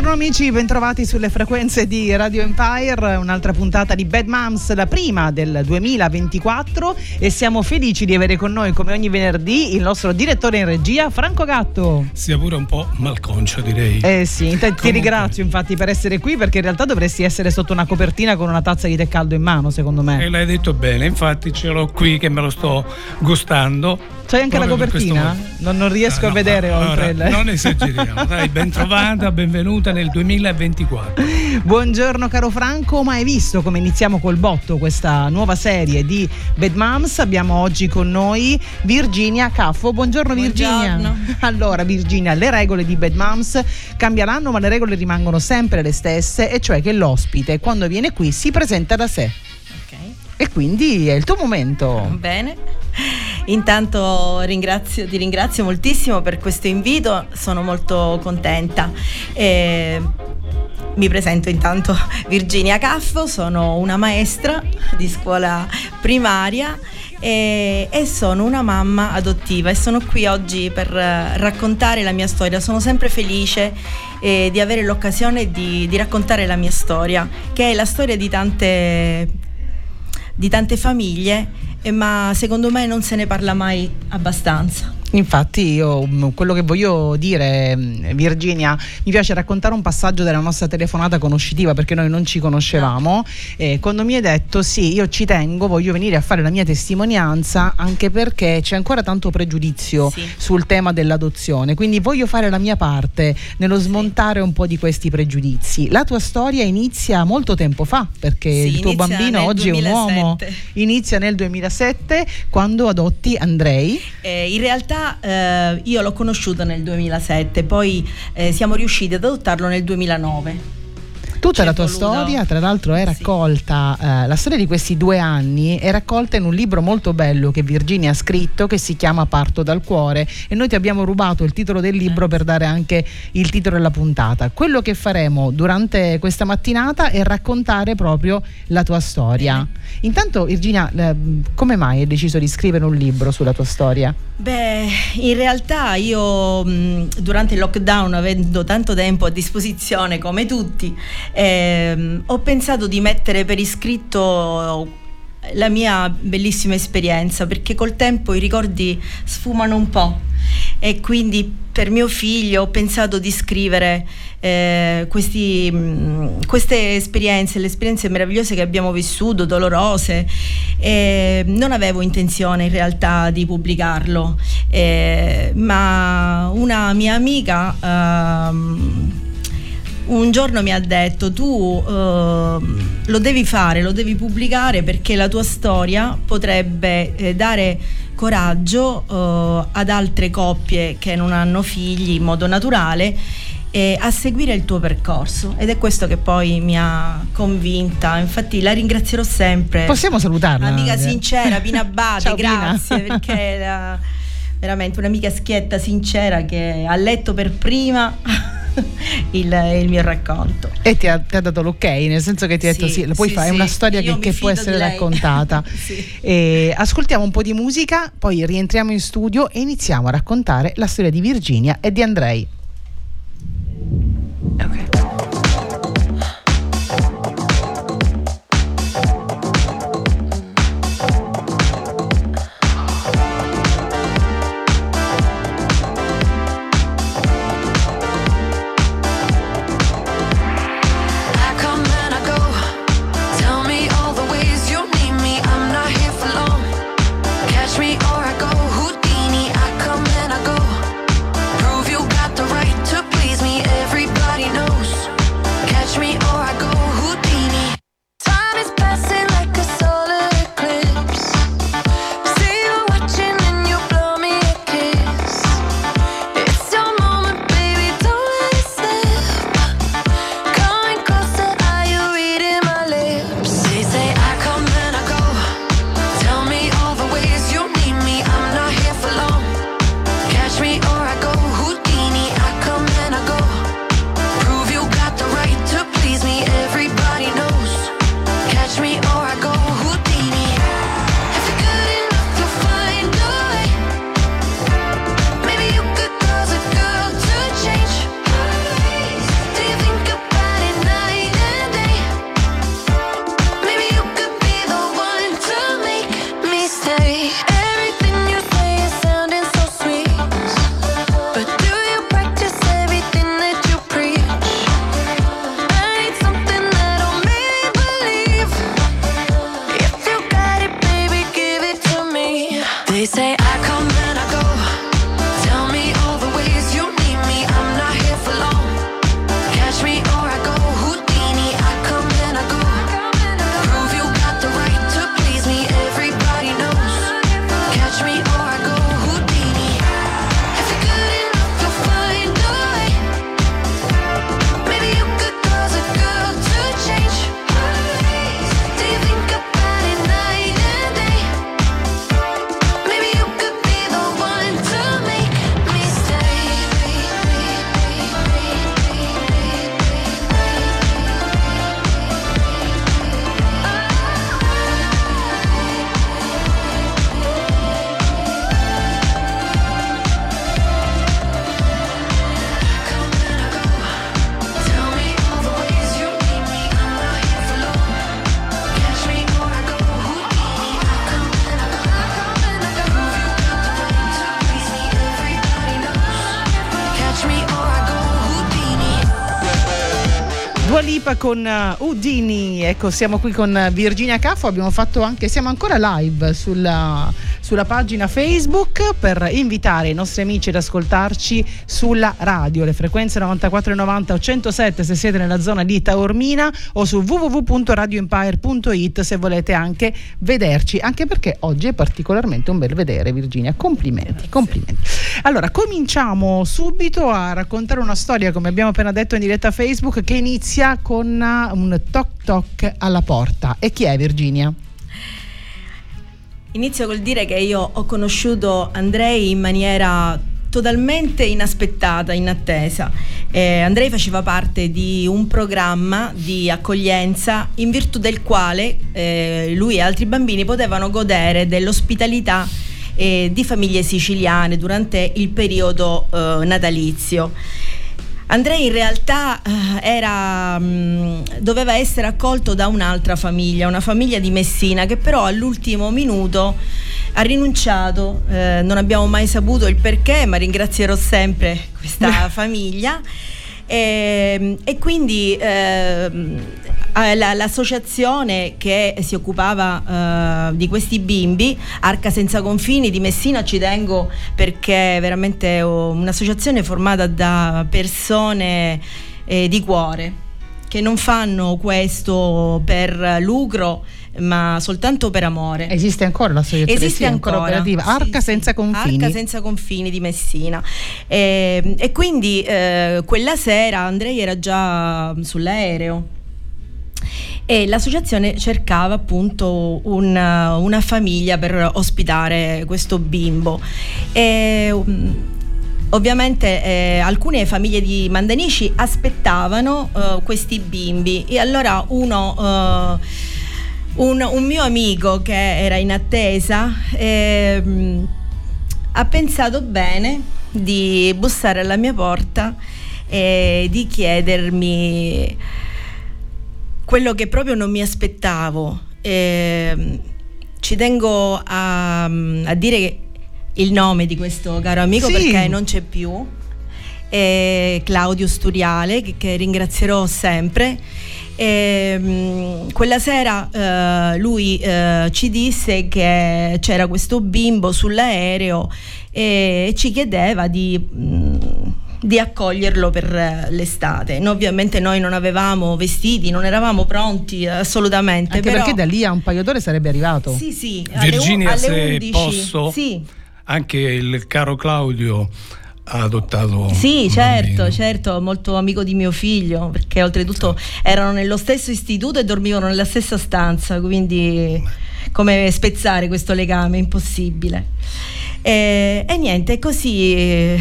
Buongiorno amici, bentrovati sulle frequenze di Radio Empire, un'altra puntata di Bad Moms, la prima del 2024 e siamo felici di avere con noi come ogni venerdì il nostro direttore in regia Franco Gatto. Sia pure un po' malconcio direi. Eh sì, ti Comunque... ringrazio infatti per essere qui perché in realtà dovresti essere sotto una copertina con una tazza di tè caldo in mano secondo me. E l'hai detto bene, infatti ce l'ho qui che me lo sto gustando c'hai anche la copertina? Non, non, riesco no, a vedere no, oltre allora, il... Non esageriamo, dai, ben trovata, benvenuta nel 2024. Buongiorno caro Franco, ma hai visto come iniziamo col botto questa nuova serie di Bad Moms? Abbiamo oggi con noi Virginia Caffo. Buongiorno, Virginia. Buongiorno. Allora Virginia, le regole di Bad Moms cambieranno ma le regole rimangono sempre le stesse e cioè che l'ospite quando viene qui si presenta da sé. Ok. E quindi è il tuo momento. Bene. Intanto ringrazio, ti ringrazio moltissimo per questo invito, sono molto contenta. E mi presento intanto Virginia Caffo, sono una maestra di scuola primaria e, e, sono una mamma adottiva e sono qui oggi per raccontare la mia storia. Sono sempre felice eh, di avere l'occasione di, di, raccontare la mia storia, che è la storia di tante, di tante famiglie eh, ma secondo me non se ne parla mai abbastanza. Infatti io mm, quello che voglio dire mm, Virginia, mi piace raccontare un passaggio della nostra telefonata conoscitiva perché noi non ci conoscevamo e quando mi hai detto sì io ci tengo, voglio venire a fare la mia testimonianza anche perché c'è ancora tanto pregiudizio sì. sul tema dell'adozione, quindi voglio fare la mia parte nello smontare sì. un po' di questi pregiudizi. La tua storia inizia molto tempo fa perché sì, il tuo bambino oggi 2007. è un uomo, inizia nel 2007 quando adotti Andrei. Eh, in realtà eh, io l'ho conosciuto nel 2007, poi eh, siamo riusciti ad adottarlo nel 2009. Tutta la tua voluto. storia, tra l'altro, è raccolta, sì. eh, la storia di questi due anni è raccolta in un libro molto bello che Virginia ha scritto che si chiama Parto dal cuore e noi ti abbiamo rubato il titolo del libro per dare anche il titolo della puntata. Quello che faremo durante questa mattinata è raccontare proprio la tua storia. Bene. Intanto Virginia, eh, come mai hai deciso di scrivere un libro sulla tua storia? Beh, in realtà io durante il lockdown, avendo tanto tempo a disposizione come tutti, ehm, ho pensato di mettere per iscritto la mia bellissima esperienza perché col tempo i ricordi sfumano un po' e quindi per mio figlio ho pensato di scrivere eh, questi, mh, queste esperienze, le esperienze meravigliose che abbiamo vissuto, dolorose. Eh, non avevo intenzione in realtà di pubblicarlo, eh, ma una mia amica ehm, un giorno mi ha detto tu uh, lo devi fare, lo devi pubblicare perché la tua storia potrebbe eh, dare coraggio uh, ad altre coppie che non hanno figli in modo naturale eh, a seguire il tuo percorso. Ed è questo che poi mi ha convinta. Infatti la ringrazierò sempre. Possiamo salutarla? Amica sincera Pina Abate Ciao, grazie Pina. perché è veramente un'amica schietta sincera che ha letto per prima il, il, mio racconto. E ti ha, ti ha, dato l'ok, nel senso che ti ha detto sì, sì puoi sì, fare, sì. è una storia che, che può essere raccontata. e, ascoltiamo un po' di musica, poi rientriamo in studio e iniziamo a raccontare la storia di Virginia e di Andrei. Lipa con uh, Udini, ecco siamo qui con uh, Virginia Caffo, abbiamo fatto anche, siamo ancora live sulla, sulla pagina Facebook per invitare i nostri amici ad ascoltarci sulla radio, le frequenze 94,90 o 107 se siete nella zona di Taormina o su www.radioempire.it se volete anche vederci, anche perché oggi è particolarmente un bel vedere Virginia, complimenti, complimenti. Allora cominciamo subito a raccontare una storia come abbiamo appena detto in diretta Facebook che inizia con un toc toc alla porta. E chi è Virginia? Inizio col dire che io ho conosciuto Andrei in maniera totalmente inaspettata, inattesa. Eh, Andrei faceva parte di un programma di accoglienza in virtù del quale eh, lui e altri bambini potevano godere dell'ospitalità eh, di famiglie siciliane durante il periodo eh, natalizio. Andrei in realtà eh, era, mh, doveva essere accolto da un'altra famiglia, una famiglia di Messina che però all'ultimo minuto ha rinunciato, eh, non abbiamo mai saputo il perché, ma ringrazierò sempre questa famiglia. E, e quindi ehm, eh, la- l'associazione che si occupava eh, di questi bimbi, Arca Senza Confini di Messina, ci tengo perché è veramente un'associazione formata da persone eh, di cuore che non fanno questo per lucro ma soltanto per amore. Esiste ancora l'associazione? Esiste Sì, è ancora, operativa. Arca sì. senza confini. Arca senza confini di Messina. E, e quindi eh, quella sera Andrei era già sull'aereo e l'associazione cercava appunto una, una famiglia per ospitare questo bimbo. E, um, Ovviamente eh, alcune famiglie di Mandanici aspettavano eh, questi bimbi e allora uno, eh, un, un mio amico che era in attesa ehm, ha pensato bene di bussare alla mia porta e di chiedermi quello che proprio non mi aspettavo. Ehm, ci tengo a, a dire il nome di questo caro amico Sì. perché non c'è più. È Claudio Sturiale, che, che ringrazierò sempre. Ehm, quella sera eh, lui eh, ci disse che c'era questo bimbo sull'aereo e ci chiedeva di, mm, di accoglierlo per eh, l'estate. Noi, ovviamente noi non avevamo vestiti, non eravamo pronti assolutamente. Anche però- perché da lì a un paio d'ore sarebbe arrivato. Sì, sì, alle, Virginia, alle se 11. posso, Sì. anche il caro Claudio ha adottato. Sì, certo, bambino. certo, molto amico di mio figlio, perché oltretutto erano nello stesso istituto e dormivano nella stessa stanza, quindi come spezzare questo legame? Impossibile. E, e niente, così eh,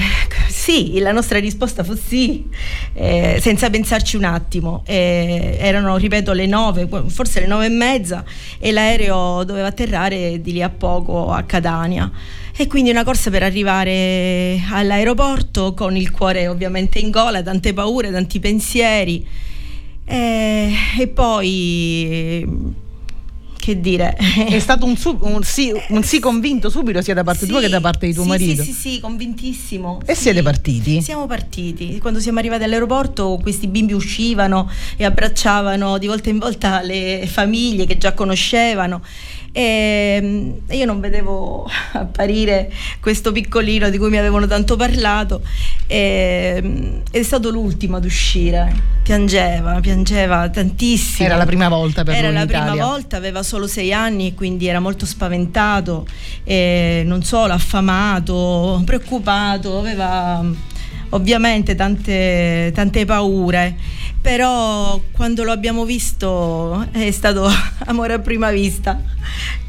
sì, la nostra risposta fu sì, eh, senza pensarci un attimo. Eh, erano, ripeto, le nove, forse le nove e mezza, e l'aereo doveva atterrare di lì a poco a Catania. E quindi una corsa per arrivare all'aeroporto con il cuore ovviamente in gola, tante paure, tanti pensieri. E, e poi, che dire, È stato un, su- un sì, un sì convinto subito sia da parte tua Sì, che da parte di tuo sì, marito. Sì, sì, sì, convintissimo. E siete partiti? Siamo partiti. Quando siamo arrivati all'aeroporto, questi bimbi uscivano e abbracciavano di volta in volta le famiglie che già conoscevano. E mm, io non vedevo apparire questo piccolino di cui mi avevano tanto parlato. E, mm, è stato l'ultimo ad uscire. Piangeva piangeva tantissimo. Era la prima volta per era lui la in prima Italia. volta aveva solo sei anni e quindi era molto spaventato. E non solo affamato preoccupato aveva ovviamente tante, tante paure però quando lo abbiamo visto è stato amore a prima vista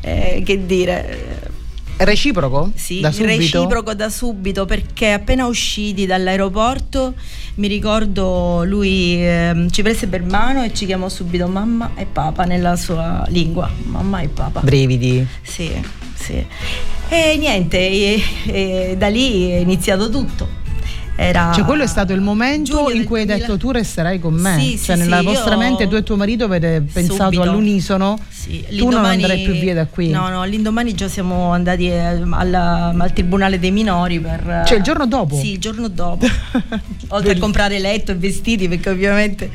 Eh, che dire Reciproco? sì, Da reciproco da subito perché appena usciti dall'aeroporto mi ricordo lui ehm, ci prese per mano e ci chiamò subito mamma e papà nella sua lingua mamma e papà Brividi. sì, sì. E niente, e- e da lì è iniziato tutto. Era Cioè, quello è stato il momento in cui hai 2000 detto tu resterai con me. Sì, sì, cioè, nella sì, vostra mente tu e tuo marito avete pensato Subito. all'unisono. Sì, tu non andrai più via da qui. No, no, l'indomani già siamo andati eh, alla- al tribunale dei minori per... Cioè, il giorno dopo? Sì, il giorno dopo. Oltre a comprare letto e vestiti, perché ovviamente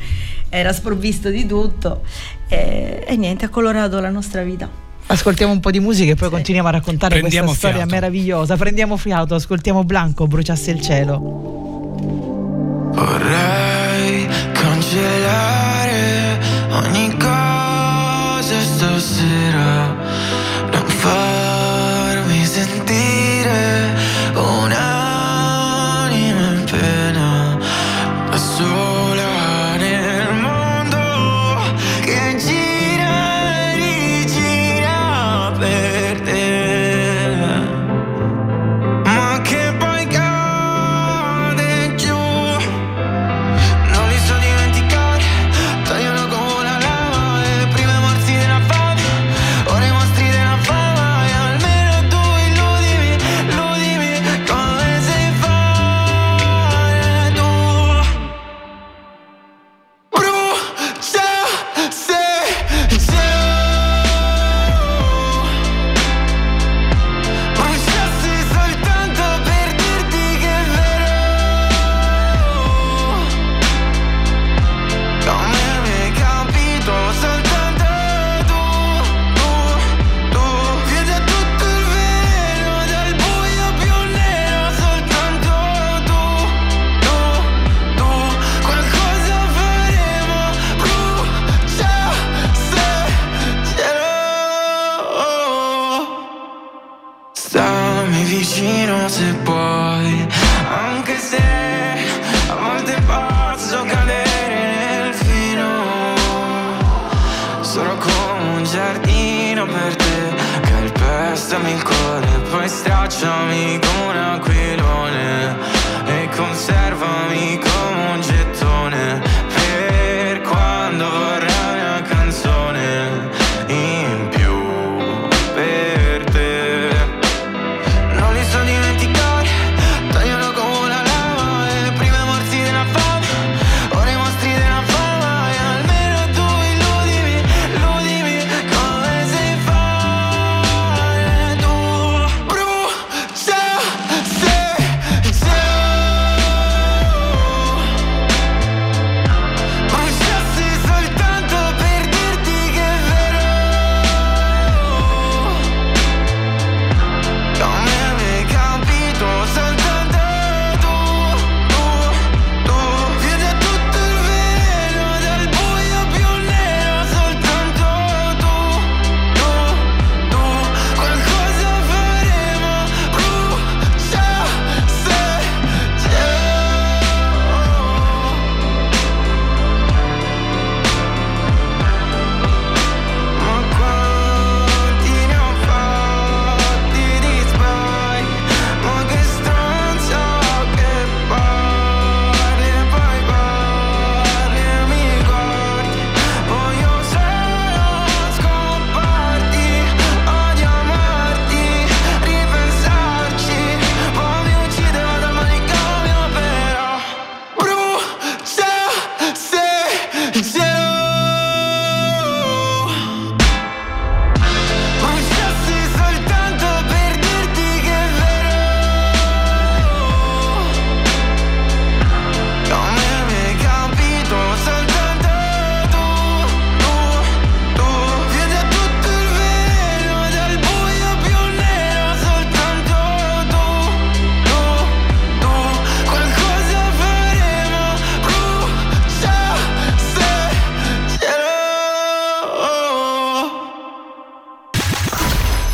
era sprovvisto di tutto. E, e niente, ha colorato la nostra vita. Ascoltiamo un po' di musica e poi Sì. continuiamo a raccontare Prendiamo questa storia fiato. meravigliosa. Prendiamo fiato, ascoltiamo Blanco, bruciasse il cielo. Vorrei cancellare ogni cosa stasera, non farmi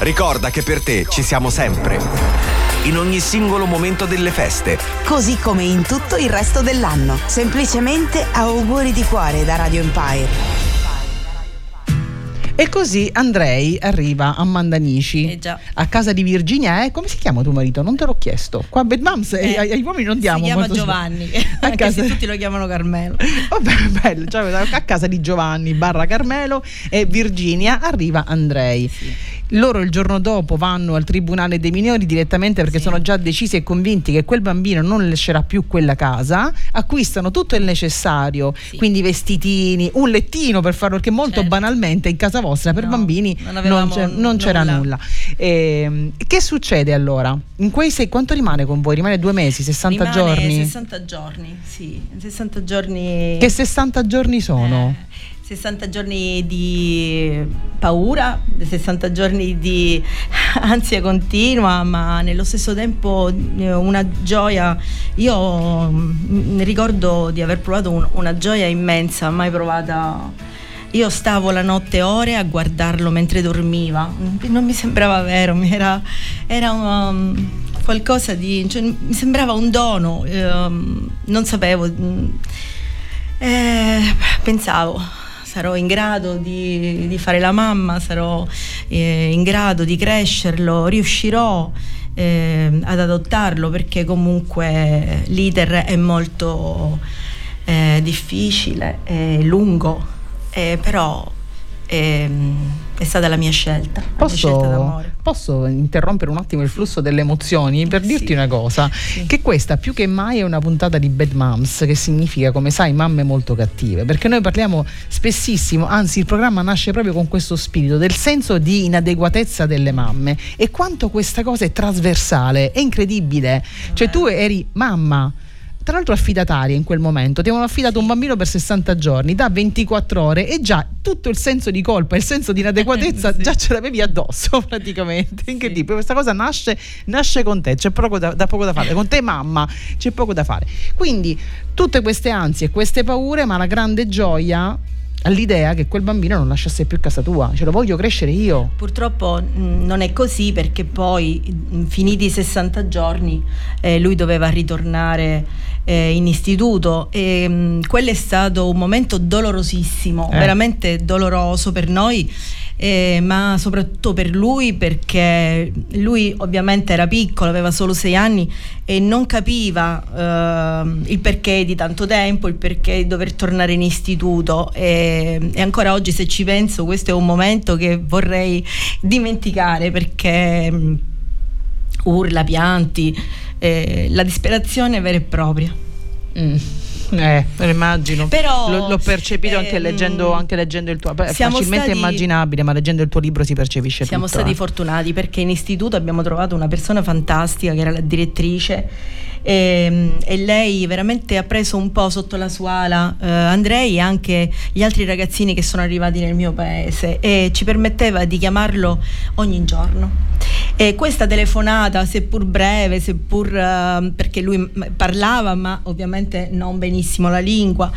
Ricorda che per te ci siamo sempre. In ogni singolo momento delle feste. Così come in tutto il resto dell'anno. Semplicemente auguri di cuore da Radio Empire. E così Andrei arriva a Mandanici, Eh già. a casa di Virginia. Eh, come si chiama tuo marito? Non te l'ho chiesto. Qua a Bad Moms eh, Eh, ai, agli uomini non diamo Si chiama Giovanni, A anche casa- se tutti lo chiamano Carmelo. Vabbè, bello, cioè, a casa di Giovanni barra Carmelo e Virginia arriva Andrei. Loro il giorno dopo vanno al tribunale dei minori direttamente perché Sì. sono già decisi e convinti che quel bambino non lascerà più quella casa, acquistano tutto il necessario, Sì. quindi vestitini, un lettino per farlo, perché molto Certo. banalmente in casa vostra per No, bambini non non, c'è- non c'era nulla. nulla. Ehm, che succede allora? In quei sei, quanto rimane con voi? Rimane due mesi, 60 Rimane giorni? 60 giorni, sì, 60 giorni. Che 60 giorni sono? Eh, 60 giorni di paura, 60 giorni di ansia continua, ma nello stesso tempo eh, una gioia. Io mm, ricordo di aver provato un- una gioia immensa, mai provata. Io stavo la notte ore a guardarlo mentre dormiva, non mi sembrava vero, mi era, era un- qualcosa di... cioè, mi sembrava un dono, ehm, non sapevo. mm, eh, pensavo, sarò in grado di, di fare la mamma, sarò eh, in grado di crescerlo, riuscirò eh, ad adottarlo perché comunque l'iter è molto eh, difficile, è lungo, eh, però ehm, è stata la mia scelta, la mia scelta Posso, d'amore. posso interrompere un attimo il flusso delle emozioni per Sì. dirti una cosa? Sì. Che questa più che mai è una puntata di Bad Moms, che significa, come sai, mamme molto cattive. Perché noi parliamo spessissimo, anzi, il programma nasce proprio con questo spirito del senso di inadeguatezza delle mamme e quanto questa cosa è trasversale, è incredibile. Cioè, tu eri mamma. Tra l'altro affidataria in quel momento, ti avevano affidato un bambino per 60 giorni, da 24 ore e già tutto il senso di colpa, il senso di inadeguatezza Sì. già ce l'avevi addosso praticamente. Incredibile, questa cosa nasce, nasce con te, c'è poco da, da poco da fare, con te mamma c'è poco da fare. Quindi tutte queste ansie, queste paure, ma la grande gioia all'idea che quel bambino non lasciasse più casa tua, ce lo voglio crescere io. Purtroppo mh, non è così perché poi, mh, finiti i 60 giorni, eh, lui doveva ritornare eh, in istituto e mh, quello è stato un momento dolorosissimo, Eh. veramente doloroso per noi. Eh, ma soprattutto per lui perché lui ovviamente era piccolo, aveva solo sei anni e non capiva ehm, il perché di tanto tempo, il perché di dover tornare in istituto e, e ancora oggi se ci penso questo è un momento che vorrei dimenticare perché mh, urla, pianti, eh, la disperazione vera e propria. Mm. Eh, immagino. Però, L'ho, percepito anche, ehm, leggendo, anche leggendo il tuo. È siamo facilmente stati- immaginabile, ma leggendo il tuo libro si percepisce Siamo tutto. stati eh. fortunati perché in istituto abbiamo trovato una persona fantastica che era la direttrice e, e lei veramente ha preso un po' sotto la sua ala eh, Andrei e anche gli altri ragazzini che sono arrivati nel mio paese e ci permetteva di chiamarlo ogni giorno. E questa telefonata, seppur breve, seppur eh, perché lui parlava, ma ovviamente non benissimo la lingua,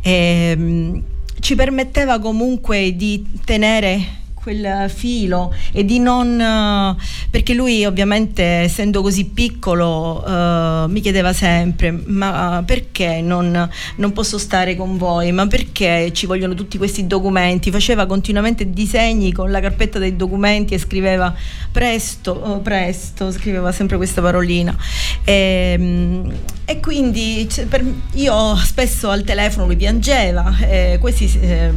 ehm, ci permetteva comunque di tenere quel filo e di non eh, perché lui ovviamente essendo così piccolo eh, mi chiedeva sempre ma perché non, non posso stare con voi? Ma perché ci vogliono tutti questi documenti? Faceva continuamente disegni con la carpetta dei documenti e scriveva presto oh, presto scriveva sempre questa parolina. E, e quindi per- io spesso al telefono lui piangeva eh, questi, eh,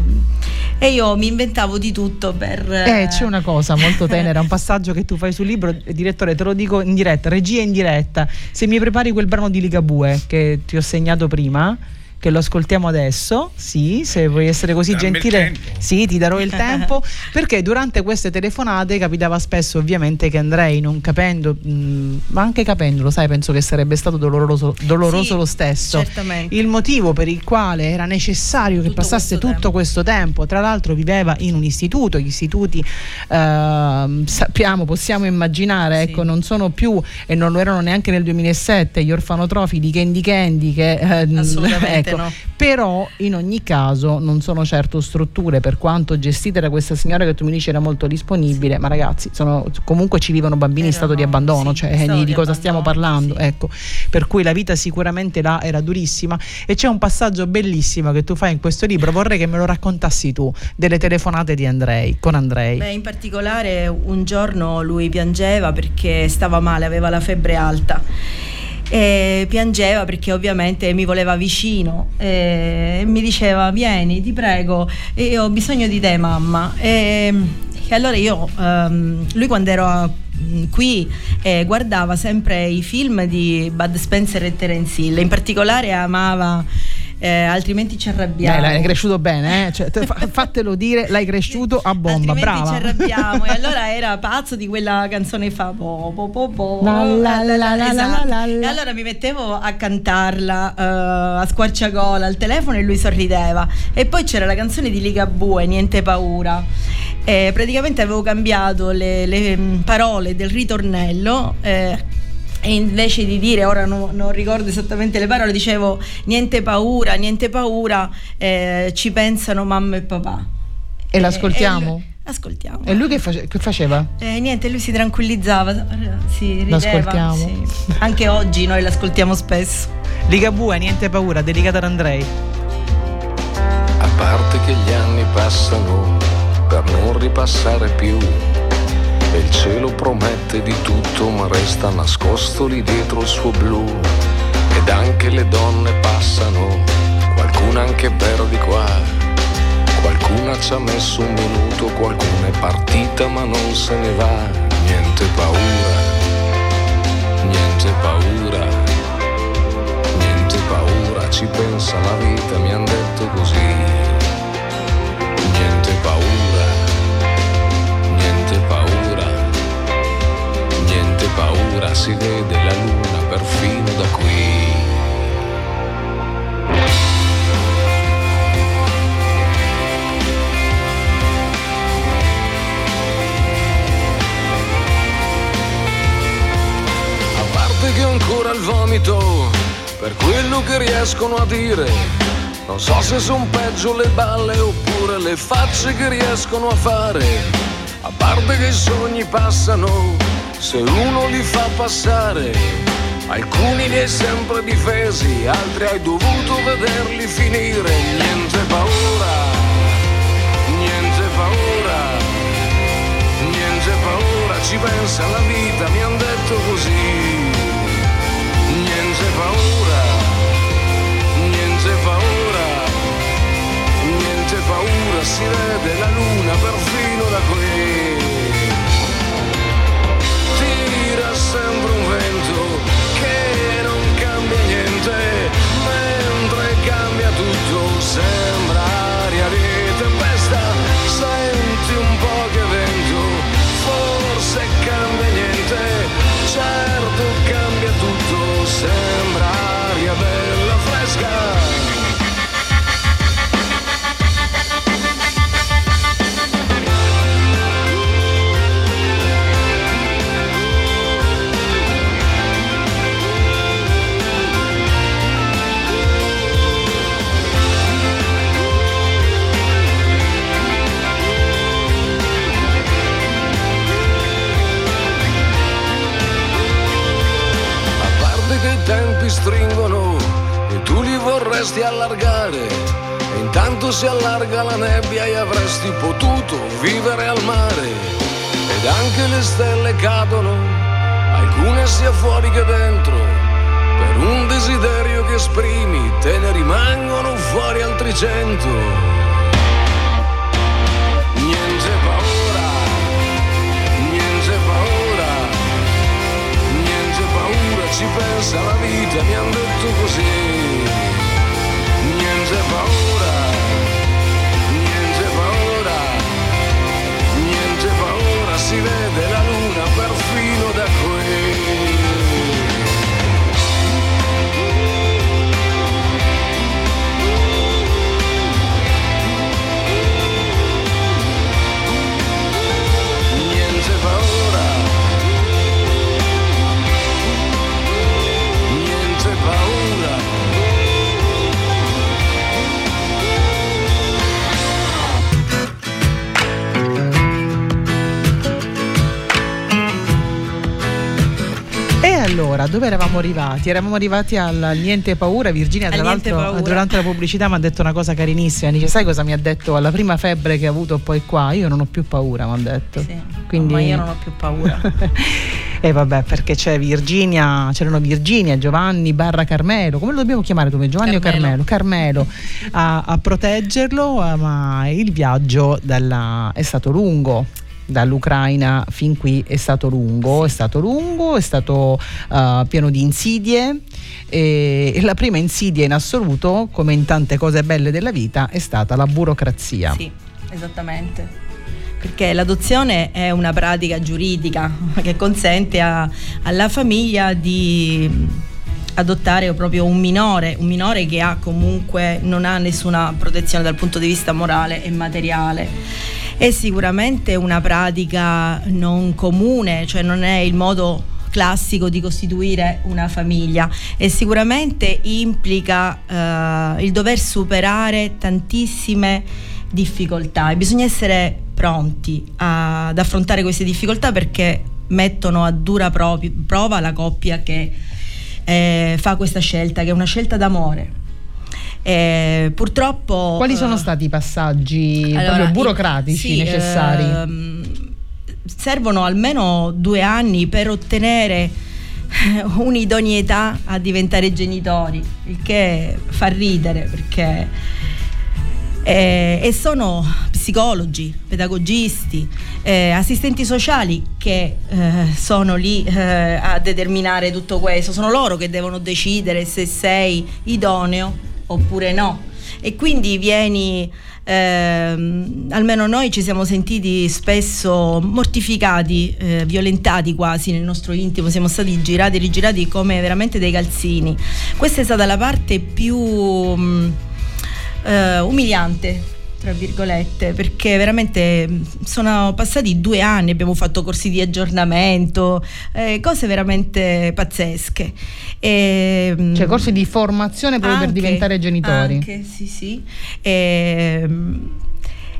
e io mi inventavo di tutto per Eh, c'è una cosa molto tenera, un passaggio che tu fai sul libro, eh, direttore, te lo dico in diretta, regia in diretta. Se mi prepari quel brano di Ligabue che ti ho segnato prima, che lo ascoltiamo adesso, sì, se vuoi essere così Dammi il gentile, sì, ti darò il tempo, perché durante queste telefonate capitava spesso ovviamente che Andrei non capendo, mh, ma anche capendolo, sai, penso che sarebbe stato doloroso, doloroso Sì, lo stesso. certamente. Il motivo per il quale era necessario che Tutto passasse questo tutto tempo. questo tempo, tra l'altro viveva in un istituto, gli istituti ehm, sappiamo, possiamo immaginare, Sì. ecco, non sono più e non lo erano neanche nel 2007 gli orfanotrofi di Candy Candy che Assolutamente Ecco, no. Però in ogni caso non sono certo strutture, per quanto gestite da questa signora che tu mi dici era molto disponibile, ma ragazzi, sono- comunque ci vivono bambini in stato di abbandono, sì, cioè stato di, di cosa stiamo abbandono, parlando? sì. Ecco, per cui la vita sicuramente là era durissima e c'è un passaggio bellissimo che tu fai in questo libro, vorrei che me lo raccontassi tu, delle telefonate di Andrei, con Andrei. Beh, in particolare un giorno lui piangeva perché stava male, aveva la febbre alta. E piangeva perché ovviamente mi voleva vicino e mi diceva vieni ti prego. Io ho bisogno di te mamma. E, e allora io ehm, lui quando ero mh, qui eh, guardava sempre i film di Bud Spencer e Terence Hill in particolare amava eh, altrimenti ci arrabbiamo Beh, l'hai cresciuto bene, eh? Cioè, fa- fatelo dire, l'hai cresciuto a bomba, Altrimenti brava. ci arrabbiamo. e allora era pazzo di quella canzone fa po, po, po, po. E allora mi mettevo a cantarla eh, a squarciagola al telefono e lui sorrideva. E poi c'era la canzone di Ligabue, Niente paura. E praticamente avevo cambiato le, le, mm, parole del ritornello. eh, e invece di dire, ora no- non ricordo esattamente le parole, dicevo niente paura, niente paura, eh, ci pensano mamma e papà. E l'ascoltiamo? lui- ascoltiamo. E lui che, face- che faceva? Eh, niente, lui si tranquillizzava, si rideva. L'ascoltiamo? sì. Anche oggi noi l'ascoltiamo spesso. Ligabue, niente paura, dedicata ad Andrei. A parte che gli anni passano per non ripassare più. E il cielo promette di tutto, ma resta nascosto lì dietro il suo blu. Ed anche le donne passano, qualcuna anche per di qua. Qualcuna ci ha messo un minuto, qualcuna è partita ma non se ne va. Niente paura, niente paura, niente paura, ci pensa la vita, mi han detto così. Riescono a dire. Non so se son peggio le balle oppure le facce che riescono a fare. A parte che i sogni passano se uno li fa passare. Alcuni li hai sempre difesi, altri hai dovuto vederli finire. Niente paura, niente paura. Niente paura, ci pensa alla vita, mi han detto così. Si vede la luna perfino da qui. Tira sempre un vento che non cambia niente, mentre cambia tutto, sembra vorresti allargare. E intanto si allarga la nebbia e avresti potuto vivere al mare. Ed anche le stelle cadono, alcune sia fuori che dentro. Per un desiderio che esprimi, te ne rimangono fuori altri cento. Niente paura, niente paura. Niente paura, ci pensa la vita, mi han detto così. Niente paura, niente paura, niente paura, si vede la luna perfino da qui. Allora, dove eravamo arrivati? Eravamo arrivati al niente paura. Virginia, tra l'altro, paura. durante la pubblicità mi ha detto una cosa carinissima. Dice: Sai cosa mi ha detto alla prima febbre che ho avuto poi qua? Io non ho più paura, mi ha detto. Sì, Quindi... ma io non ho più paura. E vabbè, perché c'è Virginia, c'erano Virginia, Giovanni, Barra Carmelo, come lo dobbiamo chiamare tu? Giovanni Carmelo. o Carmelo? Carmelo a, a proteggerlo, ma il viaggio dalla- è stato lungo. Dall'Ucraina fin qui è stato lungo, è stato lungo, è stato eh, pieno di insidie e, e la prima insidia in assoluto, come in tante cose belle della vita, è stata la burocrazia. Sì, esattamente. Perché l'adozione è una pratica giuridica che consente a- alla famiglia di adottare proprio un minore, un minore che ha comunque non ha nessuna protezione dal punto di vista morale e materiale. È sicuramente una pratica non comune, cioè non è il modo classico di costituire una famiglia e sicuramente implica eh, il dover superare tantissime difficoltà e bisogna essere pronti a- ad affrontare queste difficoltà perché mettono a dura propi- prova la coppia che eh, fa questa scelta, che è una scelta d'amore. Eh, purtroppo Quali sono eh, stati i passaggi allora, burocratici sì, necessari? ehm, servono almeno due anni per ottenere un'idoneità a diventare genitori, il che fa ridere perché eh, e sono psicologi, pedagogisti, eh, assistenti sociali che eh, sono lì eh, a determinare tutto questo, sono loro che devono decidere se sei idoneo oppure no. E quindi vieni, ehm, almeno noi ci siamo sentiti spesso mortificati, eh, violentati quasi nel nostro intimo, siamo stati girati e rigirati come veramente dei calzini. Questa è stata la parte più mh, eh, umiliante tra virgolette perché veramente sono passati due anni abbiamo fatto corsi di aggiornamento eh, cose veramente pazzesche e, Cioè corsi di formazione proprio per anche- diventare genitori. Anche, sì, sì. Ehm,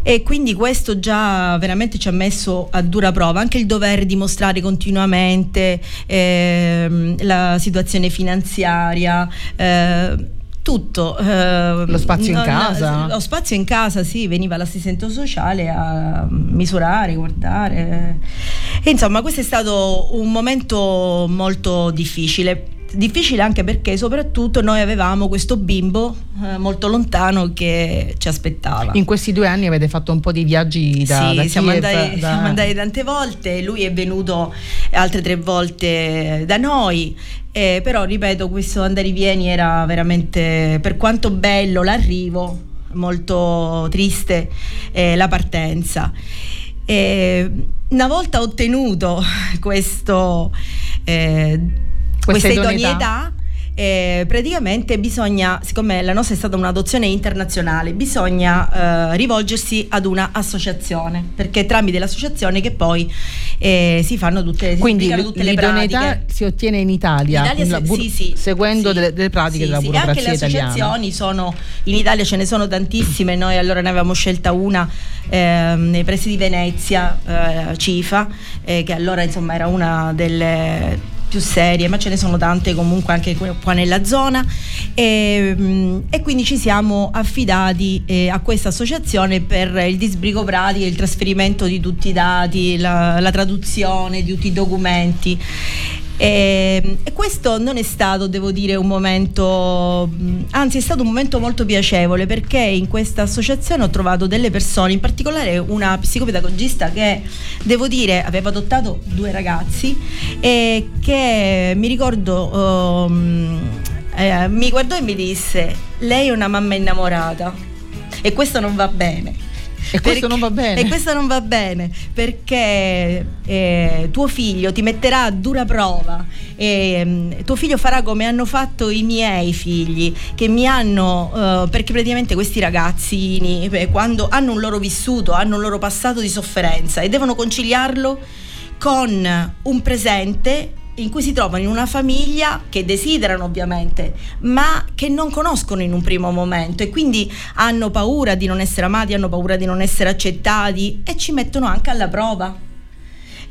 E quindi questo già veramente ci ha messo a dura prova, anche il dover dimostrare continuamente ehm, la situazione finanziaria. eh, tutto eh, Lo spazio in no, casa? lo spazio in casa sì veniva l'assistente sociale a misurare guardare. E insomma questo è stato un momento molto difficile. Difficile anche perché soprattutto noi avevamo questo bimbo eh, molto lontano che ci aspettava. In questi due anni avete fatto un po' di viaggi da, sì, da siamo, Kiev, andati, da- siamo andati tante volte, lui è venuto altre tre volte da noi, eh, però ripeto, questo andare vieni era veramente, per quanto bello l'arrivo, molto triste eh, la partenza. E una volta ottenuto questo, eh, Questa questa idoneità. idoneità, eh, praticamente bisogna, siccome la nostra è stata un'adozione internazionale, bisogna eh, rivolgersi ad una associazione, perché è tramite l'associazione che poi eh, si fanno tutte, si Quindi tutte le pratiche. si ottiene in Italia, In Italia se- sì, sì, seguendo sì. delle, delle pratiche della sì. burocrazia Anche le italiana. associazioni sono in Italia ce ne sono tantissime, noi allora ne avevamo scelta una ehm, nei pressi di Venezia, eh, Cifa, eh, che allora insomma era una delle più serie, ma ce ne sono tante comunque anche qua nella zona e, mm, e quindi ci siamo affidati eh, a questa associazione per il disbrigo pratico, il trasferimento di tutti i dati, la, la traduzione di tutti i documenti. E, e questo non è stato, devo dire, un momento, mh, anzi è stato un momento molto piacevole perché in questa associazione ho trovato delle persone, in particolare una psicopedagogista che, devo dire, aveva adottato due ragazzi e che mi ricordo, um, eh, mi guardò e mi disse, lei è una mamma innamorata e questo non va bene. E questo non va bene. E questo non va bene perché eh, tuo figlio ti metterà a dura prova e mm, tuo figlio farà come hanno fatto i miei figli che mi hanno eh, perché praticamente questi ragazzini eh, quando hanno un loro vissuto hanno un loro passato di sofferenza e devono conciliarlo con un presente in cui si trovano in una famiglia che desiderano ovviamente, ma che non conoscono in un primo momento e quindi hanno paura di non essere amati, hanno paura di non essere accettati e ci mettono anche alla prova.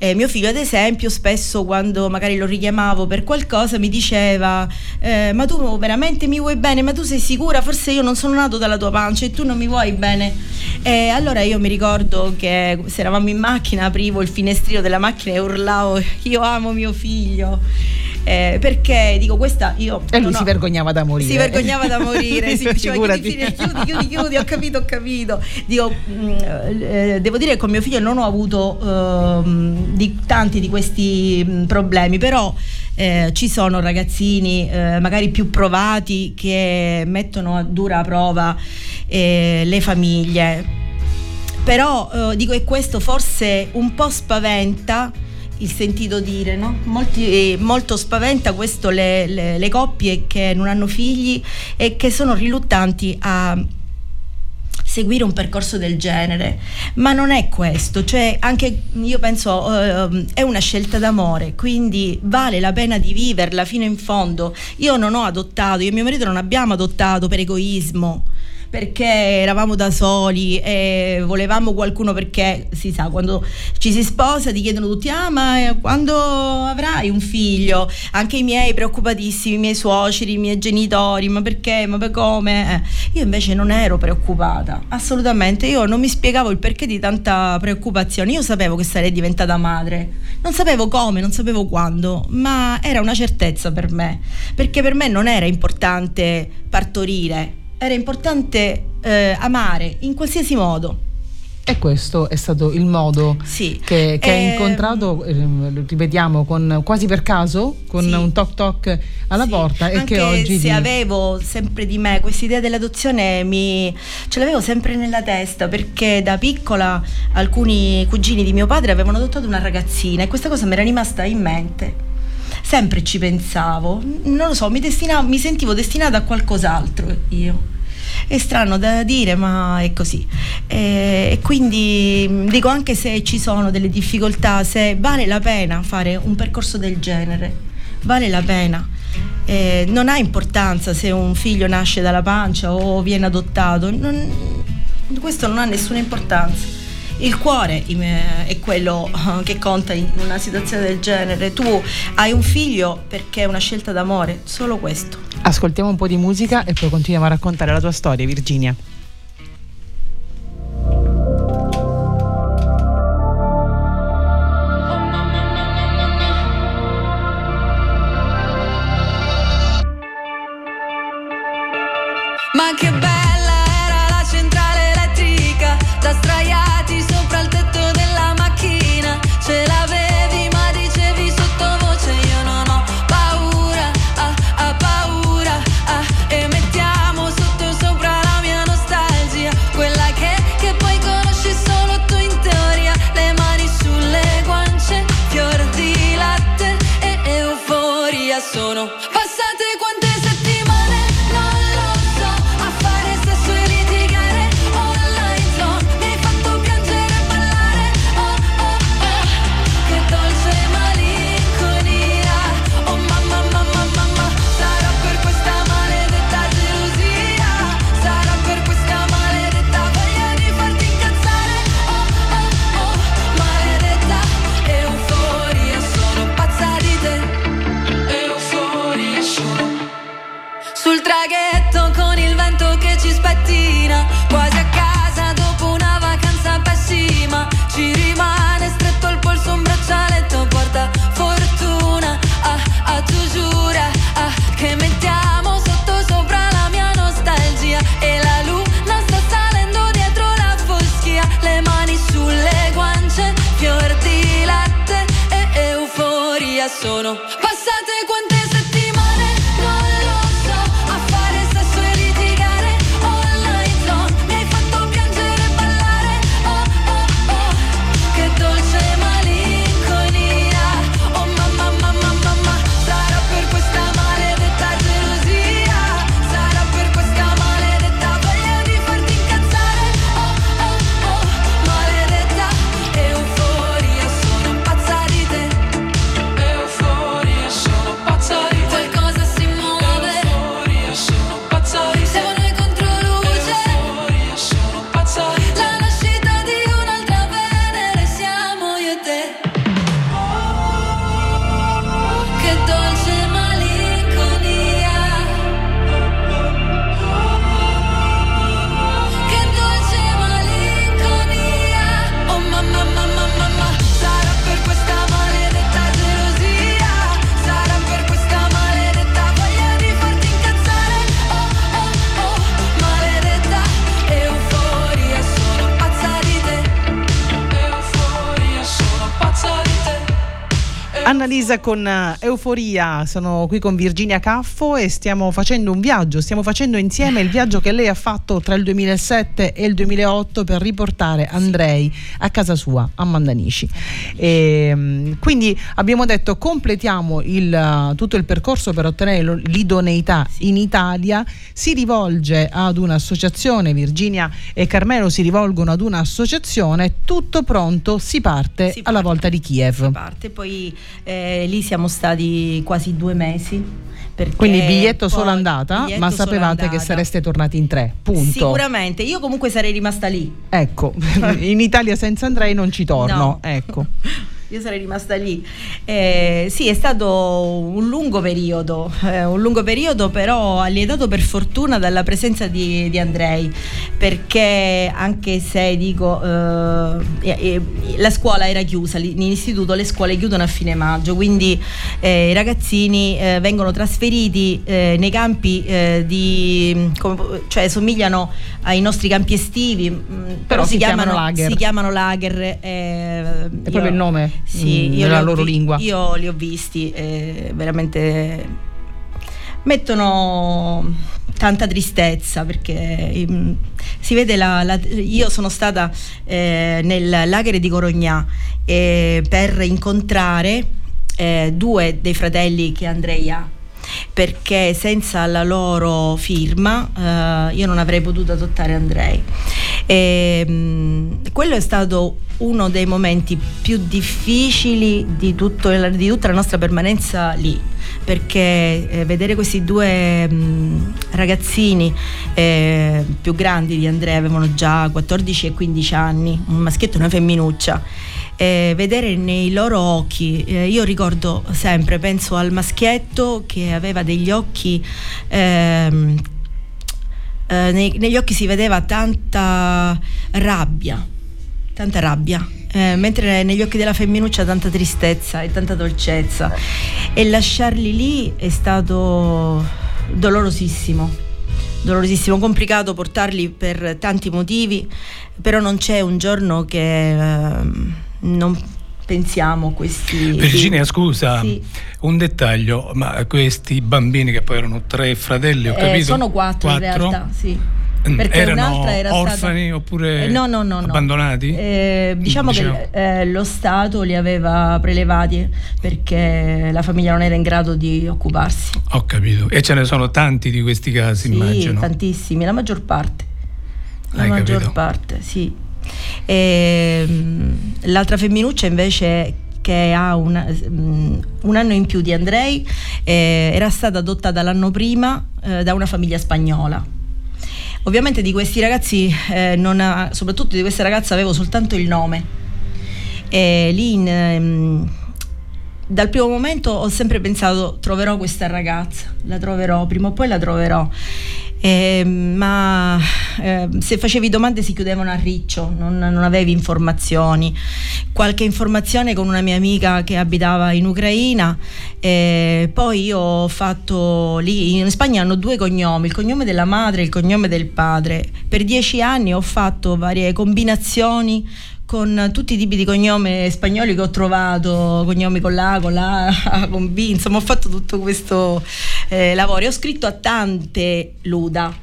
Eh, mio figlio, ad esempio, spesso quando magari lo richiamavo per qualcosa mi diceva: eh, Ma tu veramente mi vuoi bene? Ma tu sei sicura? Forse io non sono nato dalla tua pancia e tu non mi vuoi bene. E allora io mi ricordo che se eravamo in macchina, aprivo il finestrino della macchina e urlavo: Io amo mio figlio. Eh, perché dico questa io E lui non si vergognava da morire. si vergognava da morire, si diceva chiudi, chiudi, chiudi, chiudi, ho capito, ho capito. Dico, mh, eh, devo dire che con mio figlio non ho avuto ehm, di, tanti di questi mh, problemi, però eh, ci sono ragazzini eh, magari più provati che mettono a dura prova eh, le famiglie. Però eh, dico che questo forse un po' spaventa il sentito dire, no? Molti- eh, molto spaventa questo le, le- le coppie che non hanno figli e che sono riluttanti a seguire un percorso del genere, ma non è questo, cioè anche io penso ehm, è una scelta d'amore, quindi vale la pena di viverla fino in fondo. Io non ho adottato, io e mio marito non abbiamo adottato per egoismo perché eravamo da soli e volevamo qualcuno perché si sa quando ci si sposa ti chiedono tutti ah ma eh, quando avrai un figlio? Anche i miei preoccupatissimi i miei suoceri i miei genitori ma perché? Ma per come? Eh, io invece non ero preoccupata assolutamente. Io non mi spiegavo il perché di tanta preoccupazione. Io sapevo che sarei diventata madre. Non sapevo come non sapevo quando ma era una certezza per me perché per me non era importante partorire era importante eh, amare in qualsiasi modo. E questo è stato il modo Sì. che, che hai Ehm, incontrato, ehm, ripetiamo, con, quasi per caso, con Sì. un toc toc alla Sì, porta e anche che oggi se ti- avevo sempre di me questa idea dell'adozione mi, ce l'avevo sempre nella testa perché da piccola alcuni cugini di mio padre avevano adottato una ragazzina e questa cosa mi era rimasta in mente sempre ci pensavo non lo so mi, destinavo- mi sentivo destinata a qualcos'altro io è strano da dire, ma è così. E, e quindi mh, dico anche se ci sono delle difficoltà, se vale la pena fare un percorso del genere, vale la pena. Eh, non ha importanza se un figlio nasce dalla pancia o viene adottato, non- questo non ha nessuna importanza. Il cuore im- è quello eh, che conta in una situazione del genere. Tu hai un figlio perché è una scelta d'amore, solo questo. Ascoltiamo un po' di musica e poi continuiamo a raccontare la tua storia, Virginia. Annalisa con eh, Euforia, sono qui con Virginia Caffo e stiamo facendo un viaggio, stiamo facendo insieme il viaggio che lei ha fatto tra il 2007 e il 2008 per riportare Andrei a casa sua, a Mandanici. E, mm, quindi abbiamo detto completiamo il, eh, tutto il percorso per ottenere l'idoneità in Italia, si rivolge ad un'associazione, Virginia e Carmelo si rivolgono ad un'associazione, tutto pronto, si parte Si alla parte. volta di Kiev. parte, poi eh, lì siamo stati quasi due mesi. Quindi biglietto solo andata, biglietto ma sapevate che andata. sareste tornati in tre. Punto. Sicuramente, io comunque sarei rimasta lì. Ecco, in Italia senza Andrei non ci torno. No. Ecco. Io sarei rimasta lì. Eh, sì, è stato un lungo periodo, eh, un lungo periodo però allietato per fortuna dalla presenza di, di Andrei, perché anche se dico eh, la scuola era chiusa, in istituto le scuole chiudono a fine maggio, quindi eh, i ragazzini eh, vengono trasferiti eh, nei campi di, come- cioè somigliano ai nostri campi estivi, mh, però, si chiamano lager. si chiamano lager. È proprio il nome sì, mm, io nella loro vi- lingua. Io li ho visti, eh, veramente mettono tanta tristezza perché mm, si vede la, la- io sono stata eh, nel lager di Corognà eh, per incontrare eh, due dei fratelli che Andrei ha perché senza la loro firma eh, io non avrei potuto adottare Andrei. E, mh, quello è stato uno dei momenti più difficili di, tutto di tutta la nostra permanenza lì, perché eh, vedere questi due mh, ragazzini eh, più grandi di Andrea avevano già 14 e 15 anni, un maschietto e una femminuccia. Eh, vedere nei loro occhi, eh, io ricordo sempre, penso al maschietto che aveva degli occhi ehm, eh, nei- negli occhi si vedeva tanta rabbia, tanta rabbia, eh, mentre negli occhi della femminuccia tanta tristezza e tanta dolcezza. E lasciarli lì è stato dolorosissimo, dolorosissimo, complicato portarli per tanti motivi, però non c'è un giorno che ehm, non pensiamo questi... Virginia, scusa, Sì. un dettaglio, ma questi bambini che poi erano tre fratelli, ho Eh, capito? sono quattro, in Quattro? realtà, sì. Mm, Perché erano un'altra era orfani stata... oppure Eh, no, no, no, no. abbandonati? Eh, diciamo Diciamo. che eh, lo Stato li aveva prelevati perché la famiglia non era in grado di occuparsi. Ho capito. E ce ne sono tanti di questi casi, Sì, immagino. tantissimi, la maggior parte. La Hai maggior capito. parte, sì. Ehm, l'altra femminuccia invece che ha una- mm, un anno in più di Andrei eh, era stata adottata l'anno prima eh, da una famiglia spagnola. Ovviamente di questi ragazzi, eh, ha- soprattutto di questa ragazza, avevo soltanto il nome. E lì in, ehm, dal primo momento ho sempre pensato troverò questa ragazza, la troverò, prima o poi la troverò. Eh, ma eh, se facevi domande si chiudevano a riccio, non, non avevi informazioni. Qualche informazione con una mia amica che abitava in Ucraina. eh, poi io ho fatto lì, in Spagna hanno due cognomi, il cognome della madre e il cognome del padre. Per dieci anni ho fatto varie combinazioni con tutti i tipi di cognome spagnoli che ho trovato, cognomi con la, con la, con B, insomma ho fatto tutto questo eh, lavoro e ho scritto a tante Luda.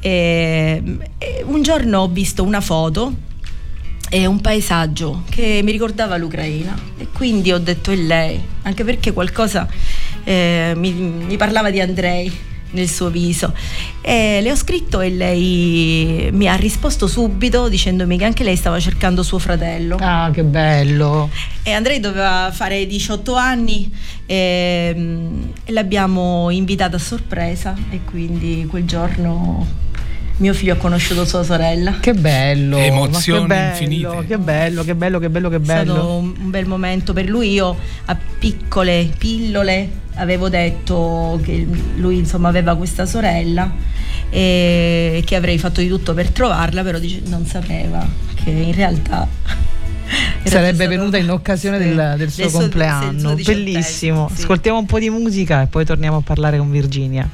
E, e un giorno ho visto una foto e un paesaggio che mi ricordava l'Ucraina e quindi ho detto è lei, anche perché qualcosa eh, mi, mi parlava di Andrei nel suo viso e le ho scritto e lei mi ha risposto subito dicendomi che anche lei stava cercando suo fratello Ah, che bello. e Andrei doveva fare 18 anni e, e l'abbiamo invitata a sorpresa e quindi quel giorno mio figlio ha conosciuto sua sorella Che bello. Emozioni che bello, infinite. Che bello, che bello, che bello, che È stato bello. un bel momento per lui. Io a piccole pillole avevo detto che lui insomma aveva questa sorella e che avrei fatto di tutto per trovarla, però dice- non sapeva che in realtà Sarebbe stato- venuta in occasione Sì, del, del suo del compleanno. Bellissimo. sì. Ascoltiamo un po' di musica e poi torniamo a parlare con Virginia.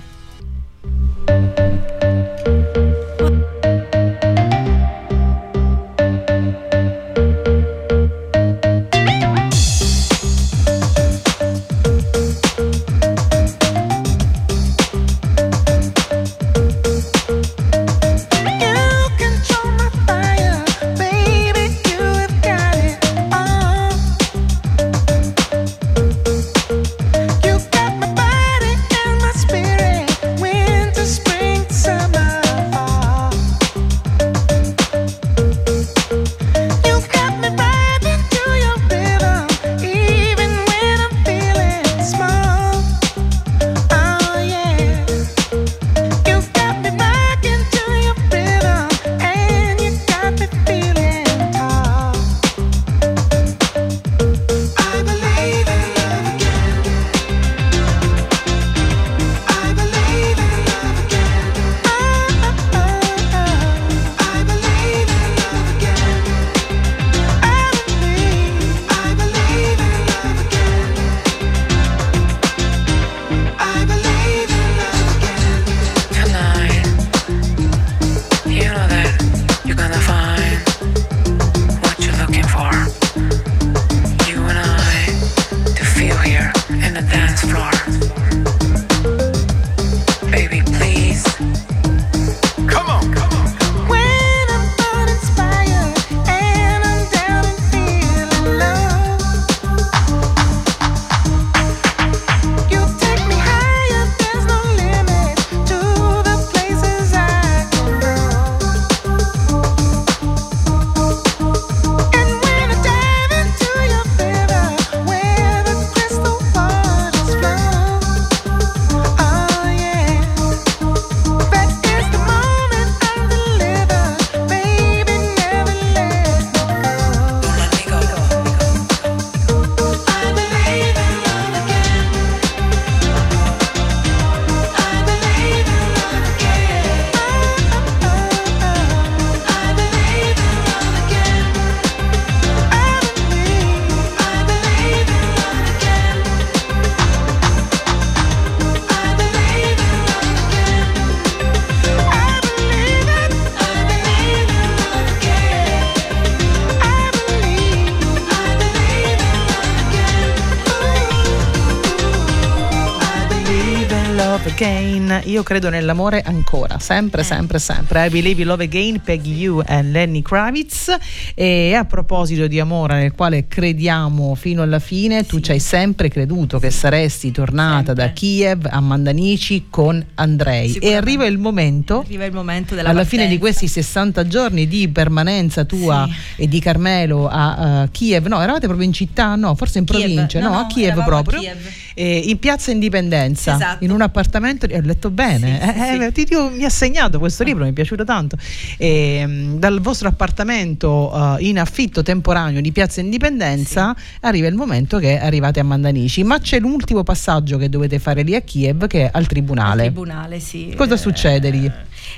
Again. Io credo nell'amore ancora, sempre, Eh. sempre, sempre. I Believe in Love Again, Peggy You e Lenny Kravitz. E a proposito di amore nel quale crediamo fino alla fine, tu ci hai sempre creduto che saresti tornata Sempre. da Kiev a Mandanici con Andrei. E arriva il momento Arriva il momento della alla fine di partenza. questi 60 giorni di permanenza tua Sì. e di Carmelo a eh, Kiev, no, eravate proprio in città, no, forse in Kiev. provincia, no, No, a no, Kiev eravamo a proprio, Kiev. Eh, in piazza Indipendenza, Esatto. in un appartamento, ho letto bene, Sì, sì, eh, sì. eh, ti dico, mi ha segnato questo libro, mi è piaciuto tanto, E, mh, dal vostro appartamento eh, in affitto temporaneo di piazza Indipendenza arriva il momento che arrivate a Mandanici, ma c'è l'ultimo passaggio che dovete fare lì a Kiev che è al Al tribunale. tribunale, sì. Cosa Eh, succede lì?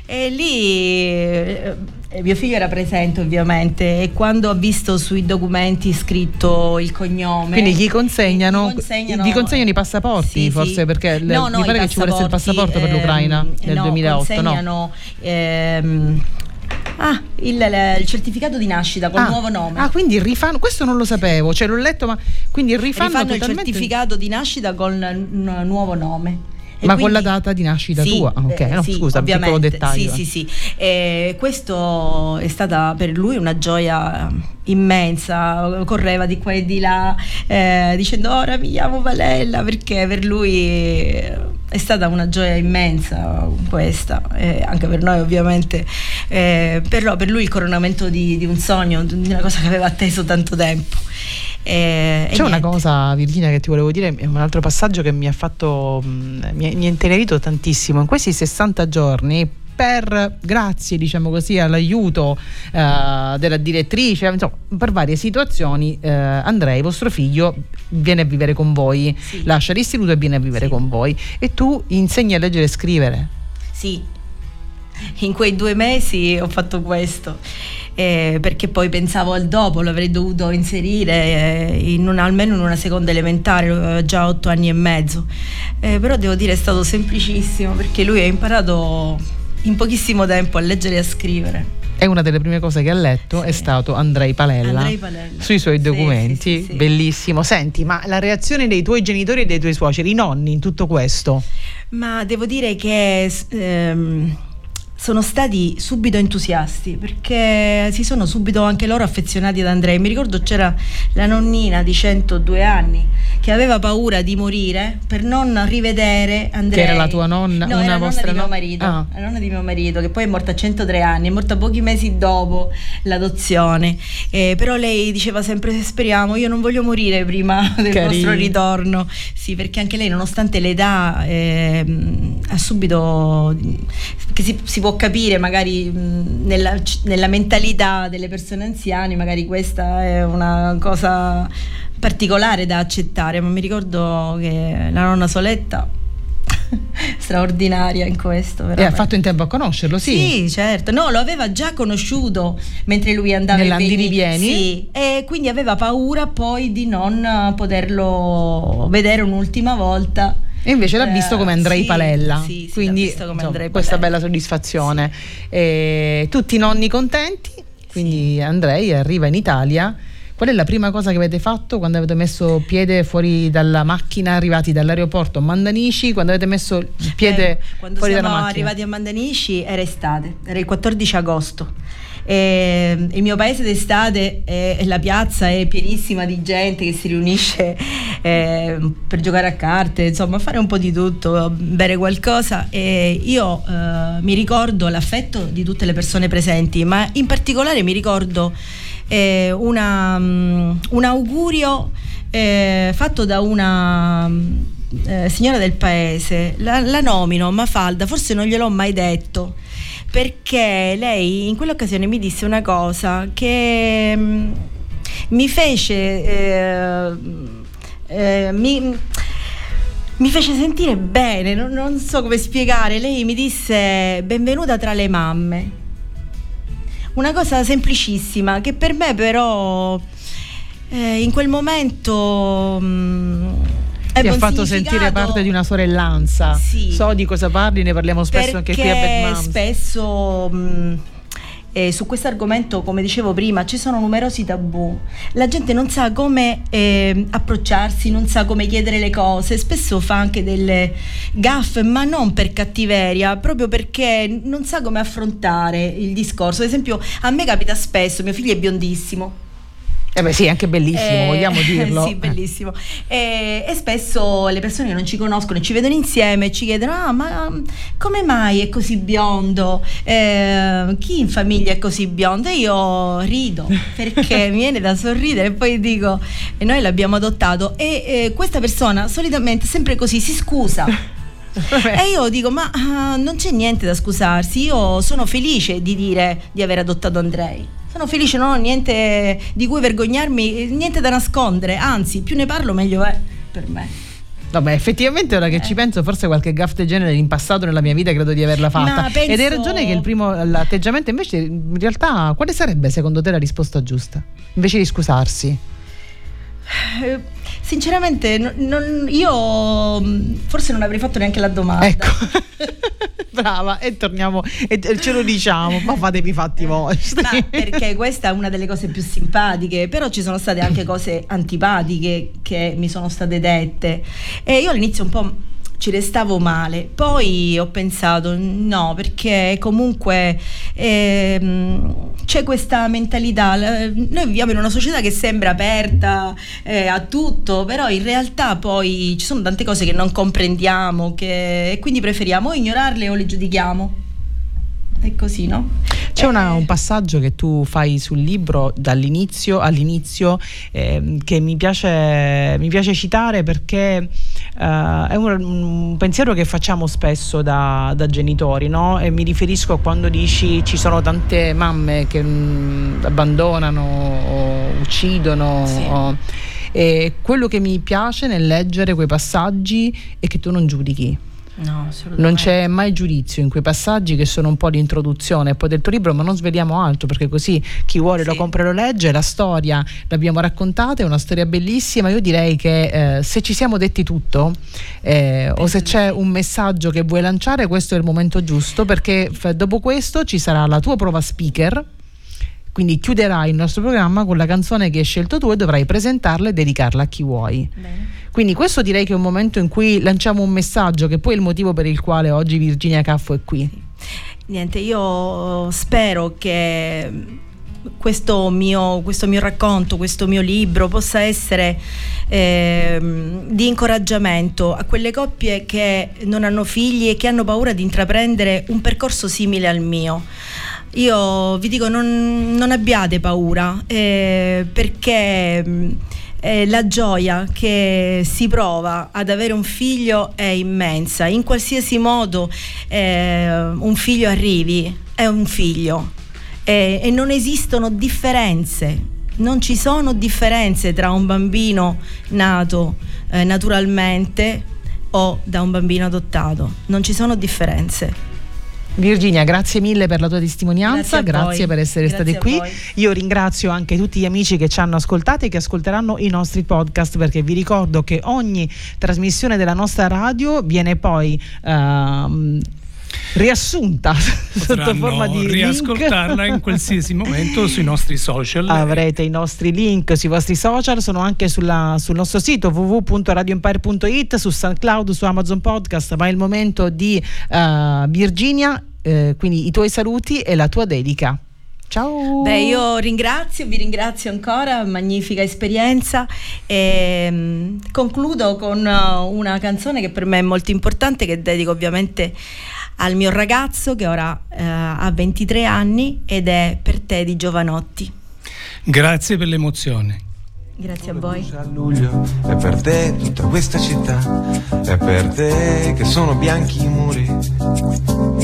E lì eh, mio figlio era presente ovviamente e quando ha visto sui documenti scritto il cognome Quindi gli consegnano, gli consegnano- gli consegnano i passaporti, Sì, forse sì. perché No, no, mi pare che ci volesse il passaporto per l'Ucraina ehm, nel no, 2008, no? consegnano ehm, ah, il, il certificato di nascita col Ah, nuovo nome. Ah, quindi rifanno, questo non lo sapevo, cioè l'ho letto, ma quindi rifanno, Rifanno il totalmente certificato di nascita con un nuovo nome. E ma con la quindi- data di nascita Sì, tua. Ah, ok, eh, no, sì, scusa, un piccolo ovviamente. dettaglio. Sì, sì, sì. E questo è stata per lui una gioia immensa, correva di qua e di là eh, dicendo ora mi chiamo Valella perché per lui è stata una gioia immensa questa, eh, anche per noi ovviamente, eh, però per lui il coronamento di, di un sogno, di una cosa che aveva atteso tanto tempo. Eh, C'è una cosa, Virginia, che ti volevo dire, è un altro passaggio che mi ha fatto, mh, mi, mi ha intenerito tantissimo. In questi 60 giorni, per grazie, diciamo così, all'aiuto eh, della direttrice, insomma, per varie situazioni, eh, Andrei, vostro figlio, viene a vivere con voi, Sì. lascia l'istituto e viene a vivere Sì. con voi. E tu insegni a leggere e scrivere. Sì, in quei due mesi ho fatto questo. eh, perché poi pensavo al dopo, l'avrei dovuto inserire eh, in una- almeno in una seconda elementare, aveva già otto anni e mezzo. Eh, però devo dire è stato semplicissimo perché lui ha imparato in pochissimo tempo a leggere e a scrivere. E una delle prime cose che ha letto Sì. è stato Andrei Palella, Andrei Palella. sui suoi documenti, sì, sì, bellissimo. Senti, ma la reazione dei tuoi genitori e dei tuoi suoceri, i nonni in tutto questo? Ma devo dire che ehm, sono stati subito entusiasti perché si sono subito anche loro affezionati ad Andrei. Mi ricordo c'era la nonnina di 102 anni che aveva paura di morire per non rivedere Andrei. Che era la tua nonna- No, una nonna vostra di mio no- marito. Ah. La nonna di mio marito che poi è morta a 103 anni, è morta pochi mesi dopo l'adozione. Eh, però lei diceva sempre speriamo, io non voglio morire prima del Carina. vostro ritorno. Sì, perché anche lei nonostante l'età ehm, ha subito che si, si può capire magari mh, nella, nella mentalità delle persone anziane, magari questa è una cosa particolare da accettare, ma mi ricordo che la nonna Soletta straordinaria in questo. E ha veramente. fatto in tempo a conoscerlo, sì. Sì, certo. No, lo aveva già conosciuto mentre lui andava veni- vieni? Sì, e quindi aveva paura poi di non poterlo vedere un'ultima volta. E invece l'ha Eh, visto come Andrei sì, Palella. sì, sì, Quindi visto come insomma, Andrei questa Palella. bella soddisfazione. E tutti i nonni contenti. Quindi Andrei arriva in Italia. Qual è la prima cosa che avete fatto quando avete messo piede fuori dalla macchina, arrivati dall'aeroporto a Mandanici? Quando avete messo il piede Eh, quando fuori siamo dalla macchina? arrivati a Mandanici era estate, era il 14 agosto. E il mio paese d'estate è la piazza è pienissima di gente che si riunisce eh, per giocare a carte, insomma, fare un po' di tutto, bere qualcosa. E io eh, mi ricordo l'affetto di tutte le persone presenti, ma in particolare mi ricordo eh, una, mm, un augurio eh, fatto da una mm, eh, signora del paese, la, la nomino Mafalda, forse non gliel'ho mai detto, perché lei in quell'occasione mi disse una cosa che mm, mi fece... eh, eh, mi, mi fece sentire bene, non, non so come spiegare. Lei mi disse benvenuta tra le mamme. Una cosa semplicissima che per me però eh, in quel momento mm, Ti ebbe ha fatto sentire parte di una sorellanza. Sì. So di cosa parli, ne parliamo spesso anche qui a Moms. spesso mh, eh, su questo argomento, come dicevo prima, ci sono numerosi tabù. La gente non sa come eh, approcciarsi, non sa come chiedere le cose, spesso fa anche delle gaffe, ma non per cattiveria, proprio perché non sa come affrontare il discorso. Ad esempio, a me capita spesso, mio figlio è biondissimo. Eh beh sì, anche bellissimo, Eh, vogliamo dirlo. sì, bellissimo. E, e spesso le persone che non ci conoscono ci vedono insieme ci chiedono: Ah, ma um, come mai è così biondo? Eh, chi in famiglia è così biondo? E io rido perché mi viene da sorridere e poi dico: E noi l'abbiamo adottato. E eh, questa persona solitamente, sempre così, si scusa. E io dico: Ma ah, non c'è niente da scusarsi. Io sono felice di dire di aver adottato Andrei. Sono felice, non ho niente di cui vergognarmi, niente da nascondere. Anzi, più ne parlo, meglio è per me. Vabbè, effettivamente ora che ci penso, forse qualche gaff del genere in passato nella mia vita credo di averla fatta. Ma penso- Ed hai ragione che il primo l'atteggiamento invece in realtà quale sarebbe secondo te la risposta giusta? Invece di scusarsi. Eh, Sinceramente, non- io mh, forse non avrei fatto neanche la domanda. Ecco. Brava, e torniamo e ce lo diciamo, ma fatevi i fatti vostri. Ma perché questa è una delle cose più simpatiche, però ci sono state anche cose antipatiche che mi sono state dette e io all'inizio un po' ci restavo male, poi ho pensato no, perché comunque ehm, c'è questa mentalità, noi viviamo in una società che sembra aperta eh, a tutto, però in realtà poi ci sono tante cose che non comprendiamo che, e quindi preferiamo o ignorarle o le giudichiamo. È così, no? C'è una- un passaggio che tu fai sul libro dall'inizio all'inizio ehm, che mi piace, mi piace citare perché eh, è un, un pensiero che facciamo spesso da, da genitori, no? E mi riferisco a quando dici ci sono tante mamme che mm, abbandonano o uccidono. Sì. o- e quello che mi piace nel leggere quei passaggi è che tu non giudichi. No. Non c'è mai giudizio in quei passaggi che sono un po' l'introduzione poi del tuo libro, ma non sveliamo altro perché così chi vuole lo Sì. compra e lo legge. La storia l'abbiamo raccontata, è una storia bellissima. Io direi che eh, se ci siamo detti tutto eh, o se c'è un messaggio che vuoi lanciare, questo è il momento giusto perché f- dopo questo ci sarà la tua prova speaker. Quindi chiuderai il nostro programma con la canzone che hai scelto tu e dovrai presentarla e dedicarla a chi vuoi. Bene. Quindi questo direi che è un momento in cui lanciamo un messaggio che poi è il motivo per il quale oggi Virginia Caffo è qui. Niente, io spero che questo mio, questo mio racconto, questo mio libro possa essere ehm, di incoraggiamento a quelle coppie che non hanno figli e che hanno paura di intraprendere un percorso simile al mio. Io vi dico, non, non abbiate paura, eh, perché eh, la gioia che si prova ad avere un figlio è immensa. In qualsiasi modo eh, un figlio arrivi, è un figlio Eh, e non esistono differenze. Non ci sono differenze tra un bambino nato eh, naturalmente o da un bambino adottato. Non ci sono differenze. Virginia, grazie mille per la tua testimonianza, Grazie grazie per essere Grazie state qui. voi. Io ringrazio anche tutti gli amici che ci hanno ascoltati e che ascolteranno i nostri podcast perché vi ricordo che ogni trasmissione della nostra radio viene poi ehm, riassunta sotto forma di riascoltarla link. in qualsiasi momento sui nostri social. Avrete i nostri link sui vostri social, sono anche sulla- sul nostro sito www.radioempire.it, su SoundCloud, su Amazon Podcast, ma è il momento di eh, Virginia, eh, quindi i tuoi saluti e la tua dedica. Ciao! Beh, io ringrazio, vi ringrazio ancora, magnifica esperienza e mm, concludo con uh, una canzone che per me è molto importante che dedico ovviamente al mio ragazzo che ora eh, ha 23 anni ed è Per te di Giovanotti. Grazie per l'emozione. Grazie a voi. a luglio è per te tutta questa città è per te che sono bianchi i muri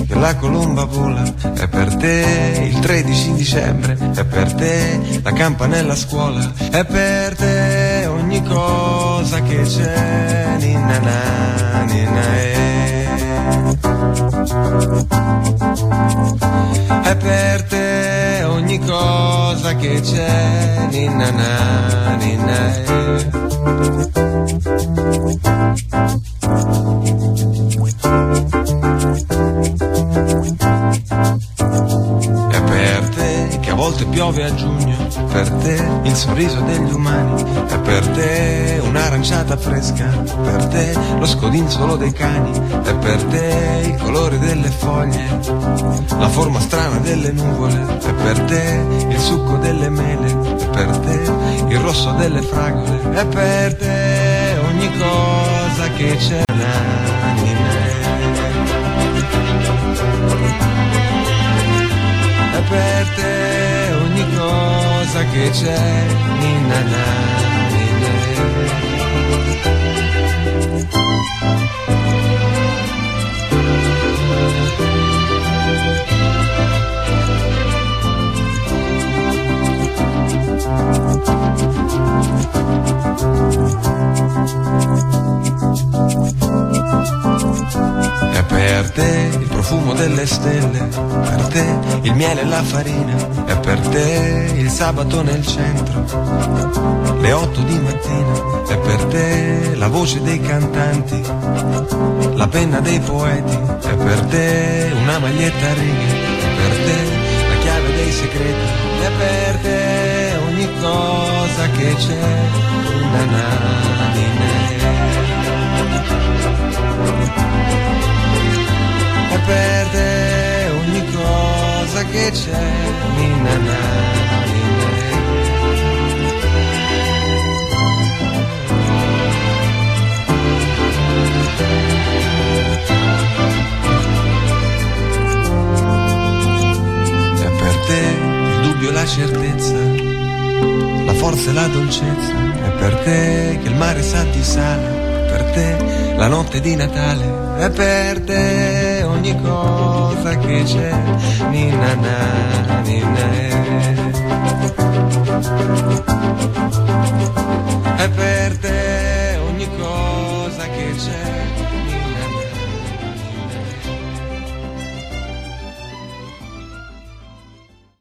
che la colomba vola è per te il 13 dicembre è per te la campanella a scuola è per te ogni cosa che c'è ninna na, ninna eh. È per te ogni cosa che c'è ninna na, ninna eh. Piove a giugno, per te il sorriso degli umani, è per te un'aranciata fresca, per te lo scodinzolo dei cani, è per te il colore delle foglie, la forma strana delle nuvole, è per te il succo delle mele, è per te il rosso delle fragole, è per te ogni cosa che c'è nell'anima. È per te ogni cosa che c'è ninna na, È per te il profumo delle stelle, per te il miele e la farina, è per te il sabato nel centro, le otto di mattina, è per te la voce dei cantanti, la penna dei poeti, è per te una maglietta a righe, è per te la chiave dei segreti, è per te ogni cosa che c'è, una nanine. È per te ogni cosa che c'è, ninna na, È per te il dubbio e la certezza, la forza e la dolcezza, è per te che il mare sa di sale, è per te la notte di Natale, è per te ogni cosa che c'è, ninna na, ninna eh. È per